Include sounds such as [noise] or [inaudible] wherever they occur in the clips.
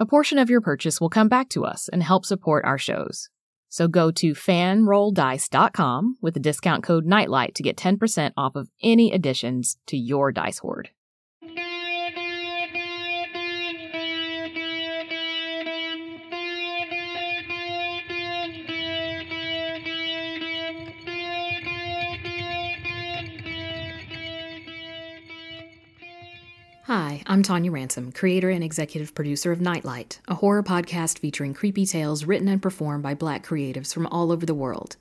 A portion of your purchase will come back to us and help support our shows. So go to fanrolldice.com with the discount code NIGHTLIGHT to get 10% off of any additions to your dice hoard. I'm Tonia Ransom, creator and executive producer of Nightlight, a horror podcast featuring creepy tales written and performed by black creatives from all over the world.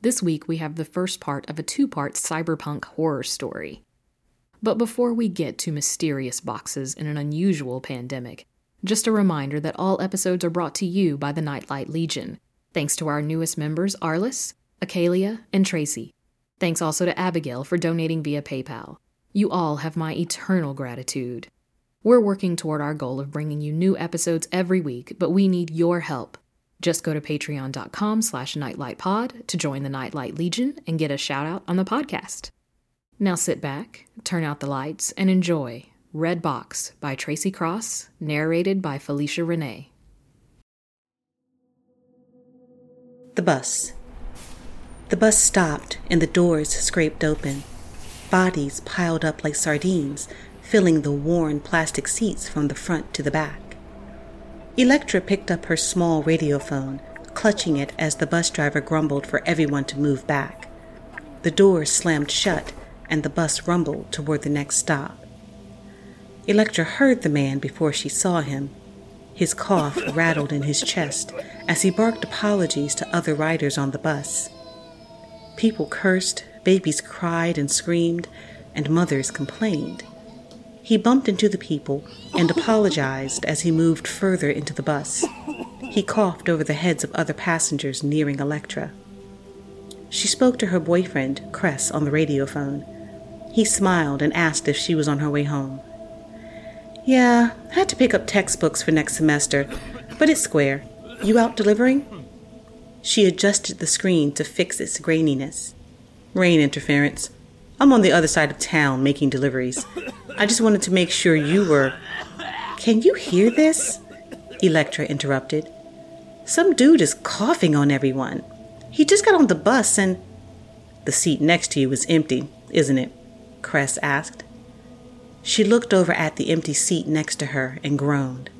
This week, we have the first part of a two part cyberpunk horror story. But before we get to mysterious boxes in an unusual pandemic, just a reminder that all episodes are brought to you by the Nightlight Legion, thanks to our newest members, Arliss, Acalia, and Tracy. Thanks also to Abigail for donating via PayPal. You all have my eternal gratitude. We're working toward our goal of bringing you new episodes every week, but we need your help. Just go to patreon.com slash nightlightpod to join the Nightlight Legion and get a shout out on the podcast. Now sit back, turn out the lights, and enjoy Red Box by Tracy Cross, narrated by Felicia Renee. The bus. The bus stopped and the doors scraped open bodies piled up like sardines, filling the worn plastic seats from the front to the back. Electra picked up her small radiophone, clutching it as the bus driver grumbled for everyone to move back. The doors slammed shut, and the bus rumbled toward the next stop. Electra heard the man before she saw him. His cough [laughs] rattled in his chest as he barked apologies to other riders on the bus. People cursed, Babies cried and screamed, and mothers complained. He bumped into the people and apologized as he moved further into the bus. He coughed over the heads of other passengers nearing Electra. She spoke to her boyfriend, Cress, on the radiophone. He smiled and asked if she was on her way home. Yeah, had to pick up textbooks for next semester, but it's square. You out delivering? She adjusted the screen to fix its graininess. Rain interference. I'm on the other side of town making deliveries. I just wanted to make sure you were. [laughs] Can you hear this? Electra interrupted. Some dude is coughing on everyone. He just got on the bus and. The seat next to you is empty, isn't it? Cress asked. She looked over at the empty seat next to her and groaned.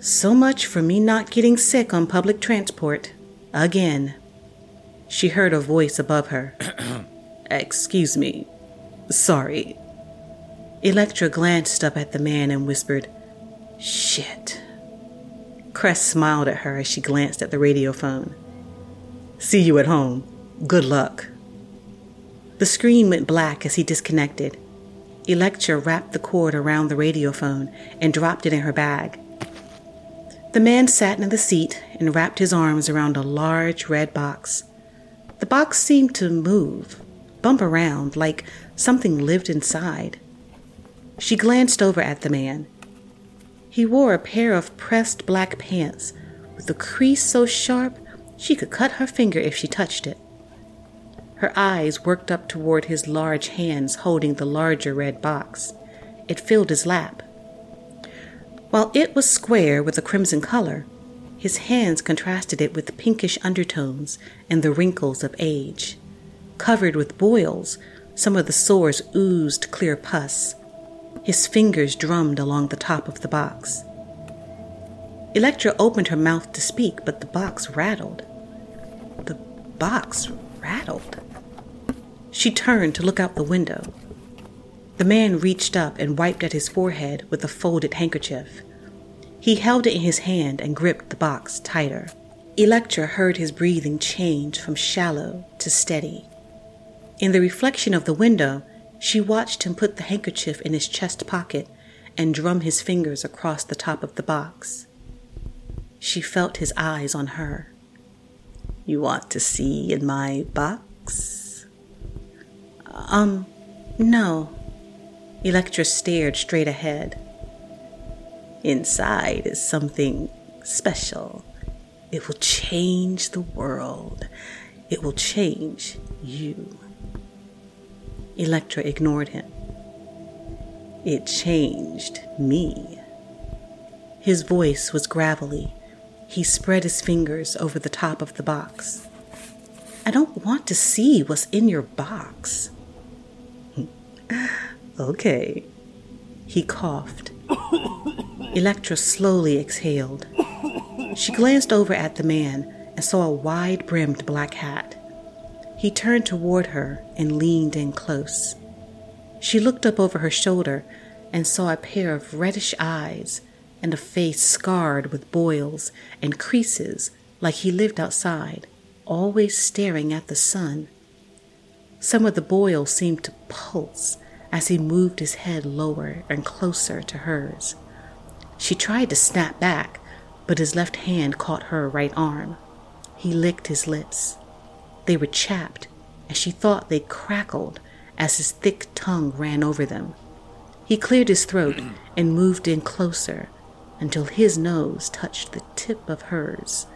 So much for me not getting sick on public transport. Again. She heard a voice above her. [clears throat] Excuse me. Sorry. Electra glanced up at the man and whispered, Shit. Cress smiled at her as she glanced at the radiophone. See you at home. Good luck. The screen went black as he disconnected. Electra wrapped the cord around the radiophone and dropped it in her bag. The man sat in the seat and wrapped his arms around a large red box. The box seemed to move, bump around like something lived inside. She glanced over at the man. He wore a pair of pressed black pants with a crease so sharp she could cut her finger if she touched it. Her eyes worked up toward his large hands holding the larger red box. It filled his lap. While it was square with a crimson color, his hands contrasted it with pinkish undertones and the wrinkles of age. Covered with boils, some of the sores oozed clear pus. His fingers drummed along the top of the box. Electra opened her mouth to speak, but the box rattled. The box rattled. She turned to look out the window. The man reached up and wiped at his forehead with a folded handkerchief. He held it in his hand and gripped the box tighter. Electra heard his breathing change from shallow to steady. In the reflection of the window, she watched him put the handkerchief in his chest pocket and drum his fingers across the top of the box. She felt his eyes on her. You want to see in my box? Um, no. Electra stared straight ahead. Inside is something special. It will change the world. It will change you. Electra ignored him. It changed me. His voice was gravelly. He spread his fingers over the top of the box. I don't want to see what's in your box. [laughs] okay. He coughed. [laughs] Electra slowly exhaled. She glanced over at the man and saw a wide brimmed black hat. He turned toward her and leaned in close. She looked up over her shoulder and saw a pair of reddish eyes and a face scarred with boils and creases like he lived outside, always staring at the sun. Some of the boils seemed to pulse as he moved his head lower and closer to hers. She tried to snap back, but his left hand caught her right arm. He licked his lips. They were chapped, and she thought they crackled as his thick tongue ran over them. He cleared his throat and moved in closer until his nose touched the tip of hers.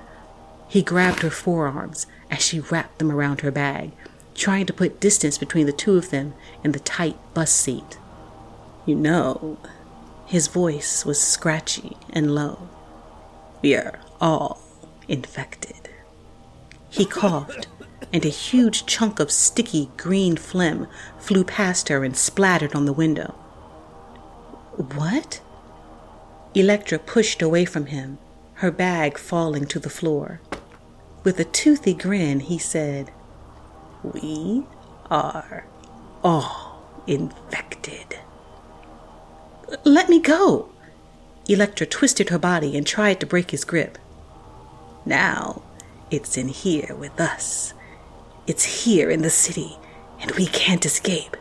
He grabbed her forearms as she wrapped them around her bag, trying to put distance between the two of them in the tight bus seat. You know, his voice was scratchy and low. We are all infected. He coughed, and a huge chunk of sticky green phlegm flew past her and splattered on the window. What? Electra pushed away from him, her bag falling to the floor. With a toothy grin, he said, We are all infected. Let me go. Electra twisted her body and tried to break his grip. Now it's in here with us. It's here in the city, and we can't escape.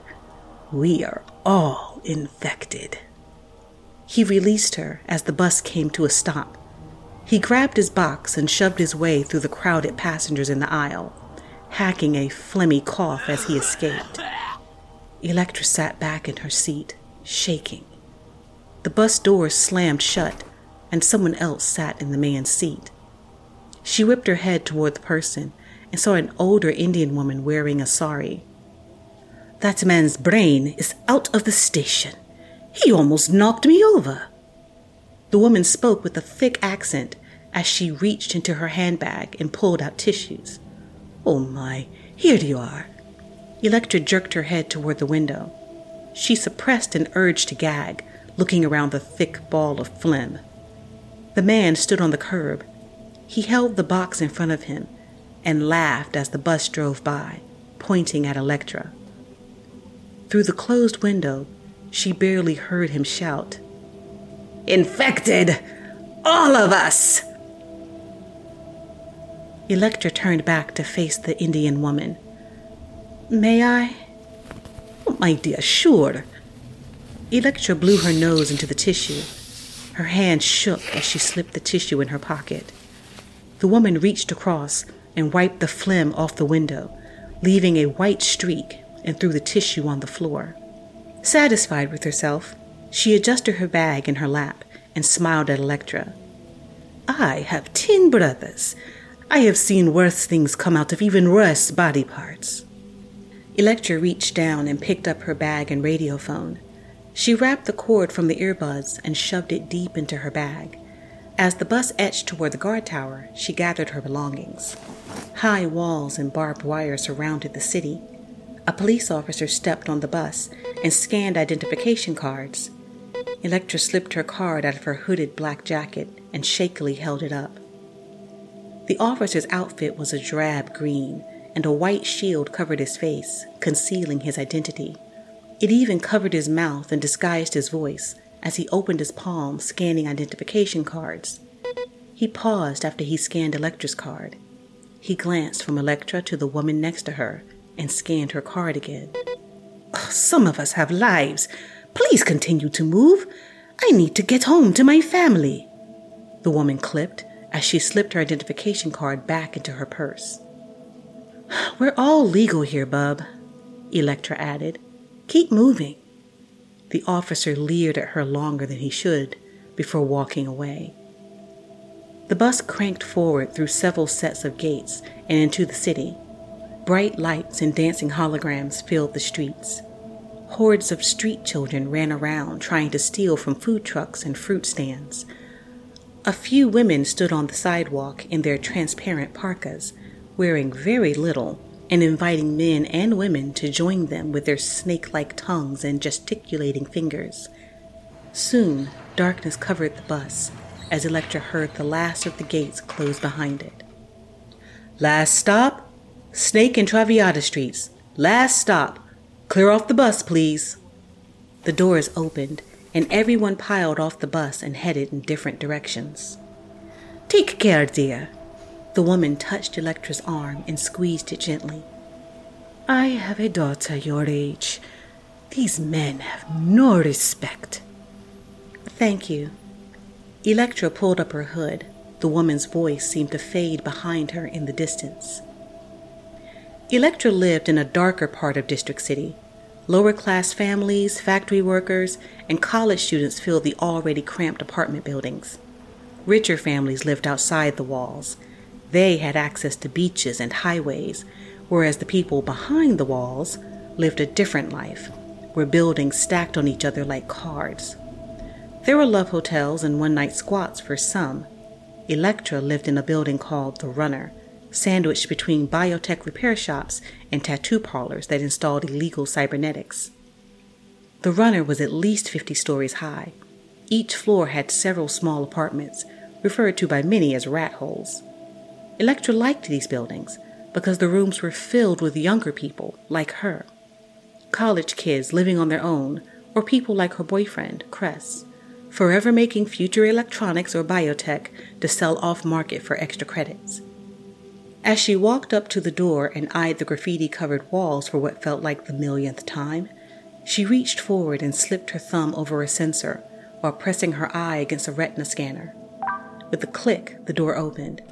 We are all infected. He released her as the bus came to a stop. He grabbed his box and shoved his way through the crowded passengers in the aisle, hacking a phlegmy cough as he escaped. Electra sat back in her seat, shaking. The bus doors slammed shut, and someone else sat in the man's seat. She whipped her head toward the person and saw an older Indian woman wearing a sari. That man's brain is out of the station. He almost knocked me over. The woman spoke with a thick accent as she reached into her handbag and pulled out tissues. Oh my, here you are. Electra jerked her head toward the window. She suppressed an urge to gag, looking around the thick ball of phlegm. The man stood on the curb. He held the box in front of him and laughed as the bus drove by, pointing at Electra. Through the closed window, she barely heard him shout, Infected! All of us! Electra turned back to face the Indian woman. May I? Oh, my dear, sure. Electra blew her nose into the tissue. Her hand shook as she slipped the tissue in her pocket. The woman reached across and wiped the phlegm off the window, leaving a white streak, and threw the tissue on the floor. Satisfied with herself, she adjusted her bag in her lap and smiled at Electra. I have ten brothers. I have seen worse things come out of even worse body parts. Electra reached down and picked up her bag and radiophone. She wrapped the cord from the earbuds and shoved it deep into her bag. As the bus etched toward the guard tower, she gathered her belongings. High walls and barbed wire surrounded the city. A police officer stepped on the bus and scanned identification cards. Electra slipped her card out of her hooded black jacket and shakily held it up. The officer's outfit was a drab green, and a white shield covered his face, concealing his identity. It even covered his mouth and disguised his voice as he opened his palm, scanning identification cards. He paused after he scanned Electra's card. He glanced from Electra to the woman next to her and scanned her card again. Some of us have lives. Please continue to move. I need to get home to my family. The woman clipped as she slipped her identification card back into her purse. We're all legal here, bub, Electra added. Keep moving. The officer leered at her longer than he should before walking away. The bus cranked forward through several sets of gates and into the city. Bright lights and dancing holograms filled the streets. Hordes of street children ran around trying to steal from food trucks and fruit stands. A few women stood on the sidewalk in their transparent parkas, wearing very little and inviting men and women to join them with their snake like tongues and gesticulating fingers. Soon, darkness covered the bus as Electra heard the last of the gates close behind it. Last stop, Snake and Traviata Streets. Last stop. Clear off the bus, please. The doors opened, and everyone piled off the bus and headed in different directions. Take care, dear, the woman touched Electra's arm and squeezed it gently. I have a daughter your age. These men have no respect. Thank you. Electra pulled up her hood. The woman's voice seemed to fade behind her in the distance. Electra lived in a darker part of District City. Lower class families, factory workers, and college students filled the already cramped apartment buildings. Richer families lived outside the walls, they had access to beaches and highways, whereas the people behind the walls lived a different life, where buildings stacked on each other like cards. There were love hotels and one night squats for some. Electra lived in a building called The Runner, sandwiched between biotech repair shops and tattoo parlors that installed illegal cybernetics. The Runner was at least 50 stories high. Each floor had several small apartments, referred to by many as rat holes. Electra liked these buildings because the rooms were filled with younger people like her. College kids living on their own, or people like her boyfriend, Cress, forever making future electronics or biotech to sell off market for extra credits. As she walked up to the door and eyed the graffiti covered walls for what felt like the millionth time, she reached forward and slipped her thumb over a sensor while pressing her eye against a retina scanner. With a click, the door opened,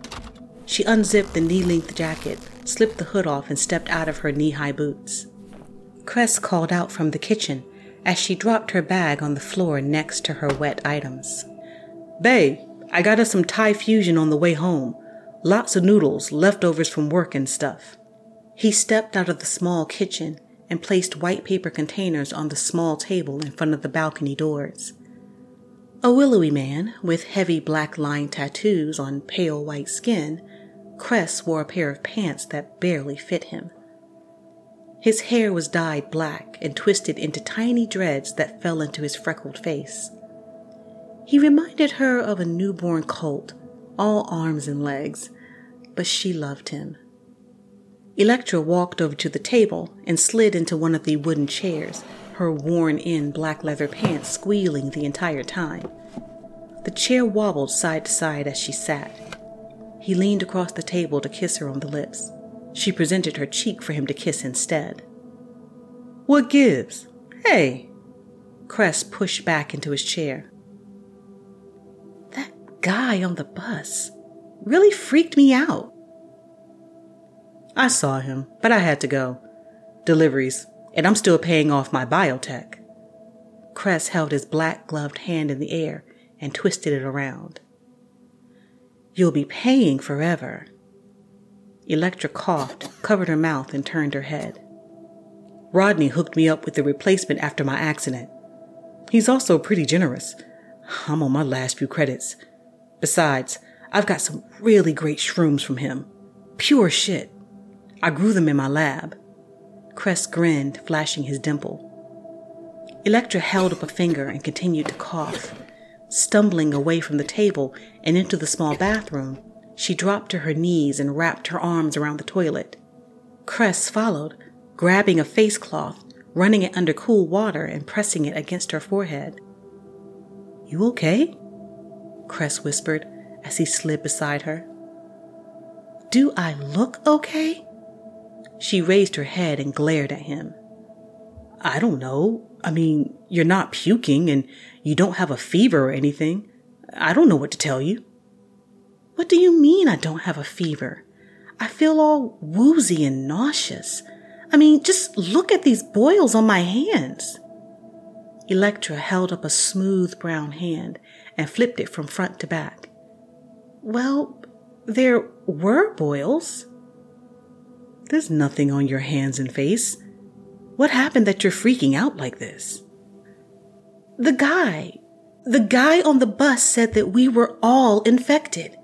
she unzipped the knee length jacket, slipped the hood off, and stepped out of her knee high boots. Cress called out from the kitchen as she dropped her bag on the floor next to her wet items. Babe, I got us some Thai fusion on the way home. Lots of noodles, leftovers from work and stuff. He stepped out of the small kitchen and placed white paper containers on the small table in front of the balcony doors. A willowy man with heavy black line tattoos on pale white skin Cress wore a pair of pants that barely fit him. His hair was dyed black and twisted into tiny dreads that fell into his freckled face. He reminded her of a newborn colt, all arms and legs, but she loved him. Electra walked over to the table and slid into one of the wooden chairs, her worn in black leather pants squealing the entire time. The chair wobbled side to side as she sat. He leaned across the table to kiss her on the lips. She presented her cheek for him to kiss instead. What gives? Hey! Cress pushed back into his chair. That guy on the bus really freaked me out. I saw him, but I had to go. Deliveries, and I'm still paying off my biotech. Cress held his black gloved hand in the air and twisted it around. You'll be paying forever. Electra coughed, covered her mouth, and turned her head. Rodney hooked me up with the replacement after my accident. He's also pretty generous. I'm on my last few credits. Besides, I've got some really great shrooms from him. Pure shit. I grew them in my lab. Cress grinned, flashing his dimple. Electra held up a finger and continued to cough. Stumbling away from the table and into the small bathroom, she dropped to her knees and wrapped her arms around the toilet. Cress followed, grabbing a face cloth, running it under cool water, and pressing it against her forehead. You okay? Cress whispered as he slid beside her. Do I look okay? She raised her head and glared at him. I don't know. I mean, you're not puking and you don't have a fever or anything. I don't know what to tell you. What do you mean I don't have a fever? I feel all woozy and nauseous. I mean, just look at these boils on my hands. Electra held up a smooth brown hand and flipped it from front to back. Well, there were boils. There's nothing on your hands and face. What happened that you're freaking out like this? The guy, the guy on the bus said that we were all infected.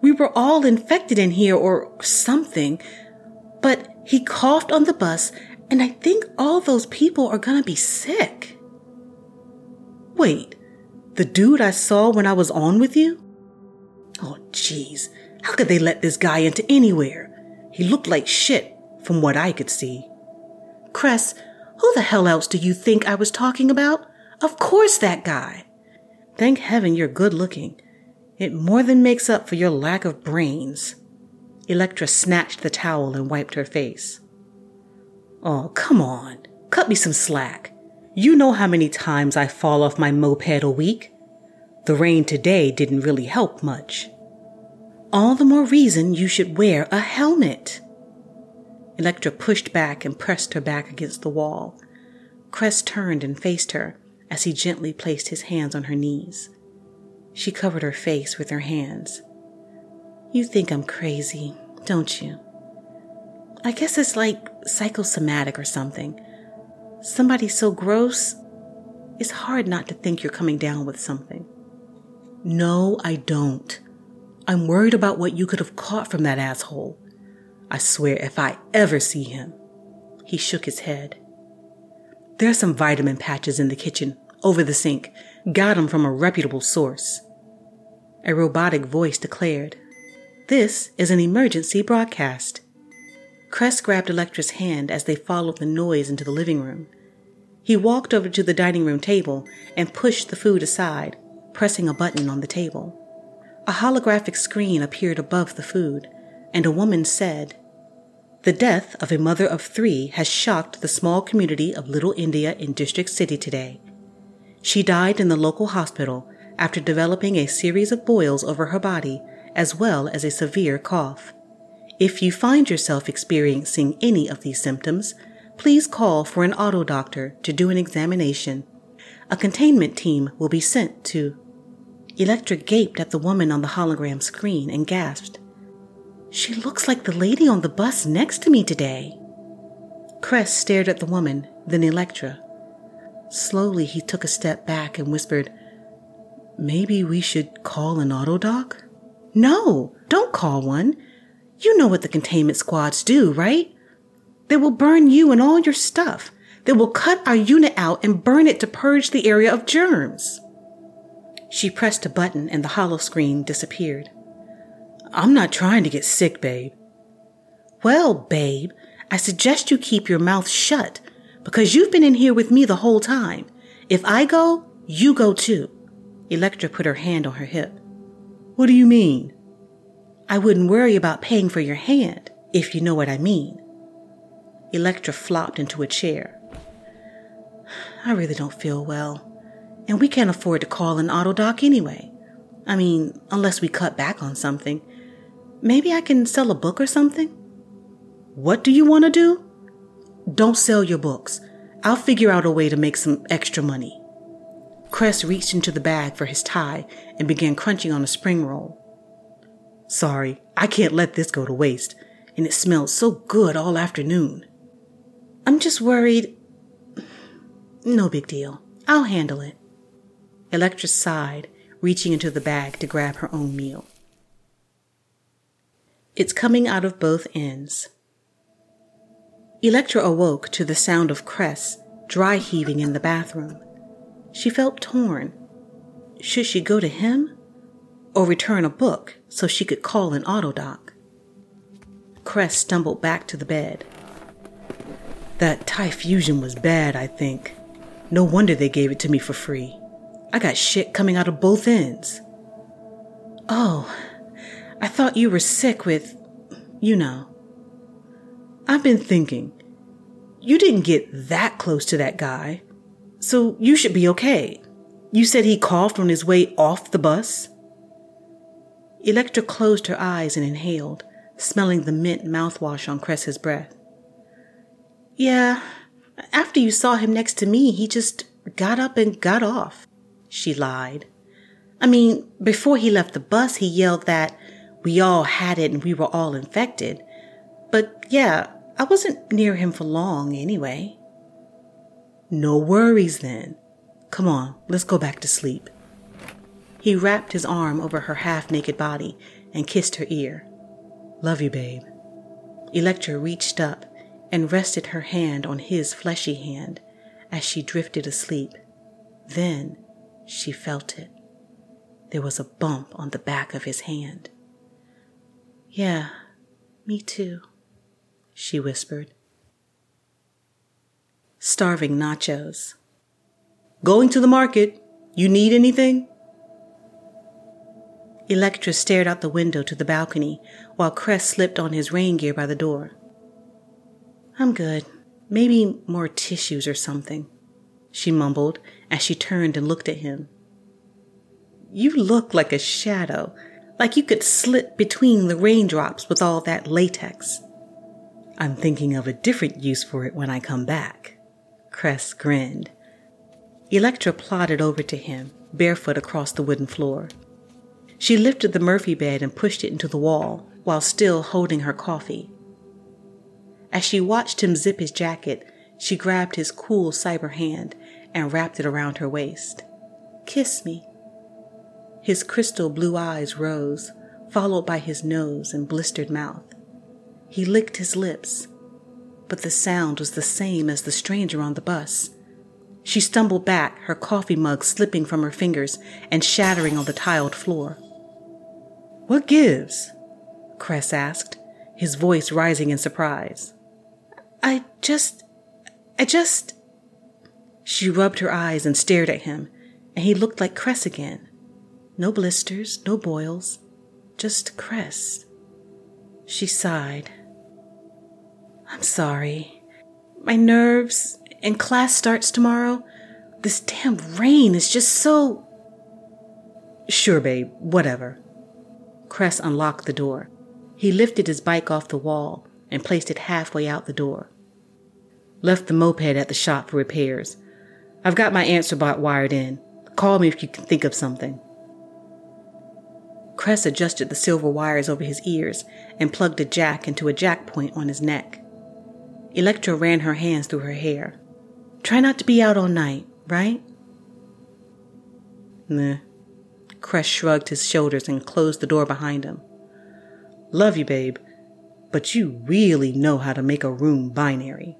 We were all infected in here or something, but he coughed on the bus, and I think all those people are gonna be sick. Wait, the dude I saw when I was on with you? Oh, jeez, how could they let this guy into anywhere? He looked like shit from what I could see. Cress, who the hell else do you think I was talking about? Of course, that guy. Thank heaven you're good looking. It more than makes up for your lack of brains. Electra snatched the towel and wiped her face. Oh, come on. Cut me some slack. You know how many times I fall off my moped a week. The rain today didn't really help much. All the more reason you should wear a helmet. Electra pushed back and pressed her back against the wall. Cress turned and faced her as he gently placed his hands on her knees. She covered her face with her hands. You think I'm crazy, don't you? I guess it's like psychosomatic or something. Somebody so gross, it's hard not to think you're coming down with something. No, I don't. I'm worried about what you could have caught from that asshole. I swear if I ever see him. He shook his head. There are some vitamin patches in the kitchen, over the sink. Got 'em from a reputable source. A robotic voice declared, This is an emergency broadcast. Cress grabbed Electra's hand as they followed the noise into the living room. He walked over to the dining room table and pushed the food aside, pressing a button on the table. A holographic screen appeared above the food, and a woman said, the death of a mother of three has shocked the small community of Little India in District City today. She died in the local hospital after developing a series of boils over her body as well as a severe cough. If you find yourself experiencing any of these symptoms, please call for an auto doctor to do an examination. A containment team will be sent to. Electra gaped at the woman on the hologram screen and gasped. She looks like the lady on the bus next to me today. Cress stared at the woman, then Electra. Slowly, he took a step back and whispered, Maybe we should call an auto doc? No, don't call one. You know what the containment squads do, right? They will burn you and all your stuff. They will cut our unit out and burn it to purge the area of germs. She pressed a button and the holo screen disappeared. I'm not trying to get sick, babe. Well, babe, I suggest you keep your mouth shut because you've been in here with me the whole time. If I go, you go too. Electra put her hand on her hip. What do you mean? I wouldn't worry about paying for your hand, if you know what I mean. Electra flopped into a chair. I really don't feel well, and we can't afford to call an auto doc anyway. I mean, unless we cut back on something. Maybe I can sell a book or something? What do you want to do? Don't sell your books. I'll figure out a way to make some extra money. Cress reached into the bag for his Thai and began crunching on a spring roll. Sorry, I can't let this go to waste, and it smelled so good all afternoon. I'm just worried. No big deal. I'll handle it. Electra sighed, reaching into the bag to grab her own meal. It's coming out of both ends. Electra awoke to the sound of Cress dry heaving in the bathroom. She felt torn. Should she go to him or return a book so she could call an auto doc? Cress stumbled back to the bed. That Thai fusion was bad, I think. No wonder they gave it to me for free. I got shit coming out of both ends. Oh, I thought you were sick with, you know. I've been thinking, you didn't get that close to that guy, so you should be okay. You said he coughed on his way off the bus? Electra closed her eyes and inhaled, smelling the mint mouthwash on Cress's breath. Yeah, after you saw him next to me, he just got up and got off, she lied. I mean, before he left the bus, he yelled that we all had it and we were all infected. But yeah, I wasn't near him for long anyway. No worries then. Come on, let's go back to sleep. He wrapped his arm over her half naked body and kissed her ear. Love you, babe. Electra reached up and rested her hand on his fleshy hand as she drifted asleep. Then she felt it. There was a bump on the back of his hand. Yeah, me too, she whispered. Starving nachos. Going to the market. You need anything? Electra stared out the window to the balcony while Cress slipped on his rain gear by the door. I'm good. Maybe more tissues or something, she mumbled as she turned and looked at him. You look like a shadow, like you could slip between the raindrops with all that latex. I'm thinking of a different use for it when I come back. Cress grinned. Electra plodded over to him, barefoot across the wooden floor. She lifted the Murphy bed and pushed it into the wall while still holding her coffee. As she watched him zip his jacket, she grabbed his cool cyber hand and wrapped it around her waist. Kiss me. His crystal blue eyes rose, followed by his nose and blistered mouth. He licked his lips, but the sound was the same as the stranger on the bus. She stumbled back, her coffee mug slipping from her fingers and shattering on the tiled floor. What gives? Cress asked, his voice rising in surprise. I just. I just. She rubbed her eyes and stared at him, and he looked like Cress again. No blisters, no boils, just Cress. She sighed. I'm sorry. My nerves, and class starts tomorrow. This damn rain is just so. Sure, babe, whatever. Cress unlocked the door. He lifted his bike off the wall and placed it halfway out the door. Left the moped at the shop for repairs. I've got my answer bot wired in. Call me if you can think of something. Cress adjusted the silver wires over his ears and plugged a jack into a jack point on his neck. Electra ran her hands through her hair. Try not to be out all night, right? Meh. Cress shrugged his shoulders and closed the door behind him. Love you, babe, but you really know how to make a room binary.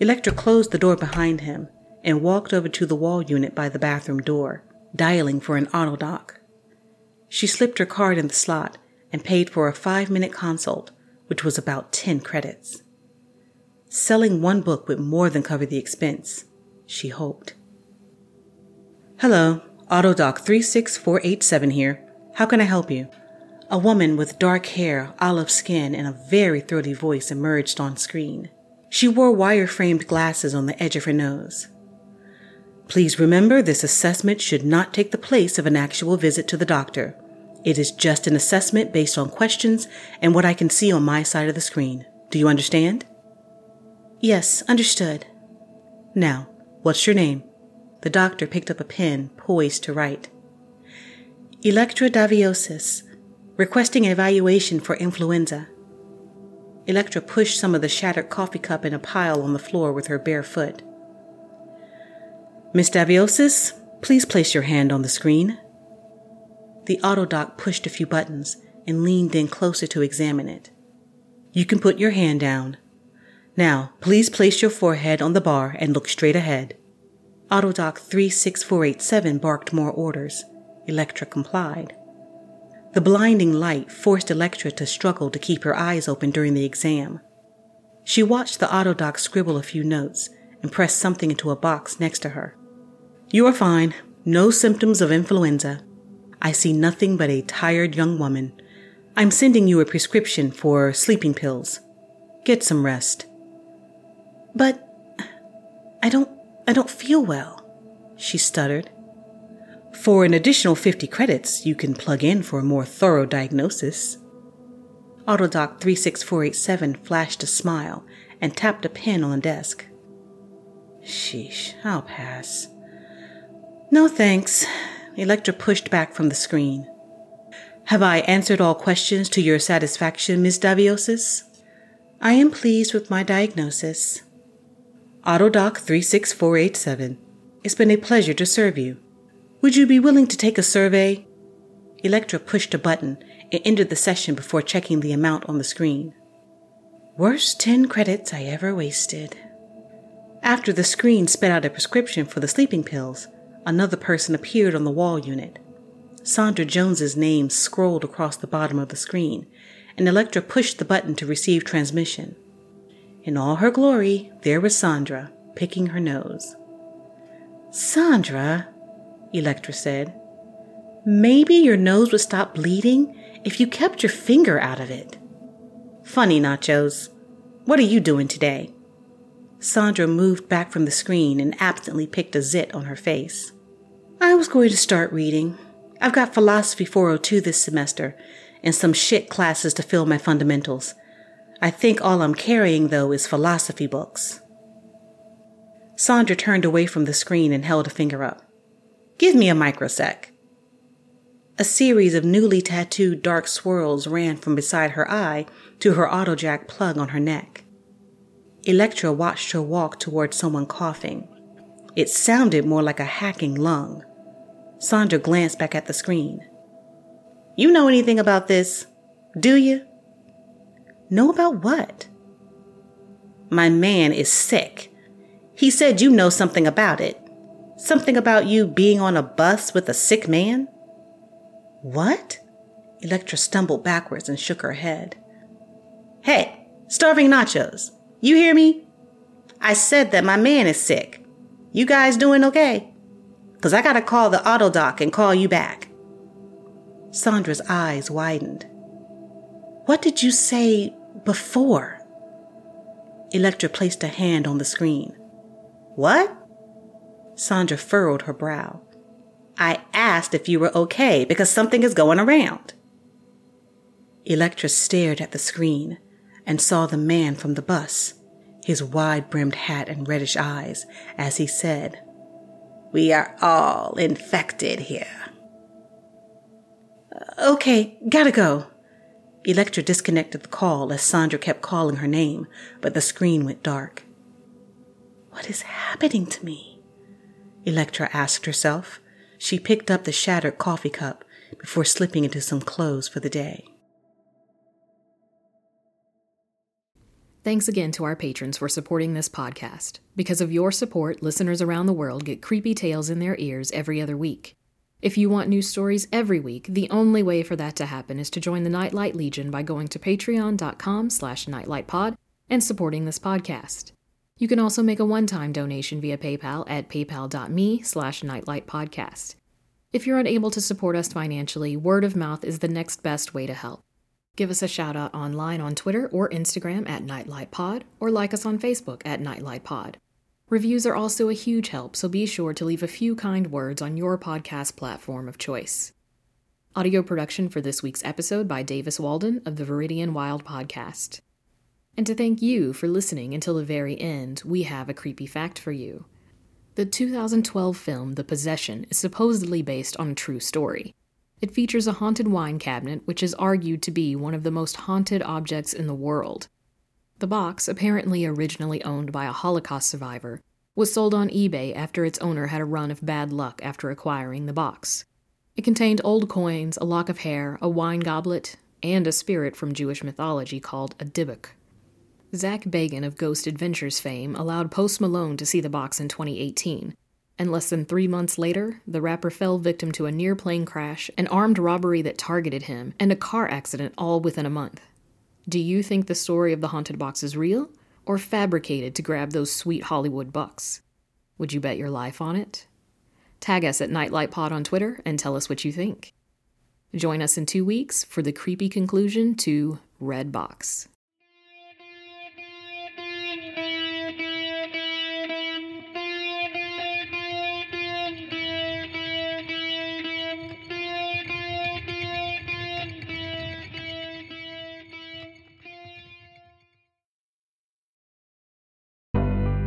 Electra closed the door behind him and walked over to the wall unit by the bathroom door, dialing for an auto doc. She slipped her card in the slot and paid for a five minute consult, which was about 10 credits. Selling one book would more than cover the expense, she hoped. Hello, AutoDoc 36487 here. How can I help you? A woman with dark hair, olive skin, and a very throaty voice emerged on screen. She wore wire framed glasses on the edge of her nose. Please remember this assessment should not take the place of an actual visit to the doctor. It is just an assessment based on questions and what I can see on my side of the screen. Do you understand? Yes, understood. Now, what's your name? The doctor picked up a pen, poised to write. Electra Daviosis, requesting an evaluation for influenza. Electra pushed some of the shattered coffee cup in a pile on the floor with her bare foot. Miss Daviosis, please place your hand on the screen. The autodoc pushed a few buttons and leaned in closer to examine it. You can put your hand down. Now, please place your forehead on the bar and look straight ahead. Autodoc 36487 barked more orders. Electra complied. The blinding light forced Electra to struggle to keep her eyes open during the exam. She watched the autodoc scribble a few notes and press something into a box next to her. You are fine. No symptoms of influenza. I see nothing but a tired young woman. I'm sending you a prescription for sleeping pills. Get some rest. But I don't I don't feel well, she stuttered. For an additional 50 credits, you can plug in for a more thorough diagnosis. Autodoc 36487 flashed a smile and tapped a pen on the desk. Sheesh, I'll pass. No thanks. Electra pushed back from the screen. Have I answered all questions to your satisfaction, Miss Daviosis? I am pleased with my diagnosis. Autodoc 36487. It's been a pleasure to serve you. Would you be willing to take a survey? Electra pushed a button and ended the session before checking the amount on the screen. Worst 10 credits I ever wasted. After the screen spit out a prescription for the sleeping pills, another person appeared on the wall unit. Sandra Jones's name scrolled across the bottom of the screen, and Electra pushed the button to receive transmission. In all her glory, there was Sandra, picking her nose. Sandra, Electra said, maybe your nose would stop bleeding if you kept your finger out of it. Funny, Nachos. What are you doing today? Sandra moved back from the screen and absently picked a zit on her face. I was going to start reading. I've got Philosophy 402 this semester and some shit classes to fill my fundamentals. I think all I'm carrying, though, is philosophy books. Sandra turned away from the screen and held a finger up. Give me a microsec. A series of newly tattooed dark swirls ran from beside her eye to her autojack plug on her neck. Electra watched her walk toward someone coughing. It sounded more like a hacking lung. Sandra glanced back at the screen. You know anything about this? Do you? Know about what? My man is sick. He said you know something about it. Something about you being on a bus with a sick man? What? Electra stumbled backwards and shook her head. Hey, starving nachos, you hear me? I said that my man is sick. You guys doing okay? Because I got to call the auto doc and call you back. Sandra's eyes widened. What did you say before? Electra placed a hand on the screen. What? Sandra furrowed her brow. I asked if you were okay because something is going around. Electra stared at the screen and saw the man from the bus, his wide brimmed hat and reddish eyes, as he said, We are all infected here. Okay, gotta go. Electra disconnected the call as Sandra kept calling her name, but the screen went dark. What is happening to me? Electra asked herself she picked up the shattered coffee cup before slipping into some clothes for the day. Thanks again to our patrons for supporting this podcast. Because of your support, listeners around the world get creepy tales in their ears every other week. If you want new stories every week, the only way for that to happen is to join the Nightlight Legion by going to patreon.com slash nightlightpod and supporting this podcast. You can also make a one-time donation via PayPal at paypal.me slash nightlightpodcast. If you're unable to support us financially, word of mouth is the next best way to help. Give us a shout out online on Twitter or Instagram at NightlightPod, or like us on Facebook at NightlightPod. Reviews are also a huge help, so be sure to leave a few kind words on your podcast platform of choice. Audio production for this week's episode by Davis Walden of the Viridian Wild podcast. And to thank you for listening until the very end, we have a creepy fact for you. The 2012 film The Possession is supposedly based on a true story. It features a haunted wine cabinet, which is argued to be one of the most haunted objects in the world. The box, apparently originally owned by a Holocaust survivor, was sold on eBay after its owner had a run of bad luck after acquiring the box. It contained old coins, a lock of hair, a wine goblet, and a spirit from Jewish mythology called a dybbuk. Zach Bagans of Ghost Adventures fame allowed Post Malone to see the box in 2018. And less than three months later, the rapper fell victim to a near plane crash, an armed robbery that targeted him, and a car accident all within a month. Do you think the story of the haunted box is real or fabricated to grab those sweet Hollywood bucks? Would you bet your life on it? Tag us at NightlightPod on Twitter and tell us what you think. Join us in two weeks for the creepy conclusion to Red Box.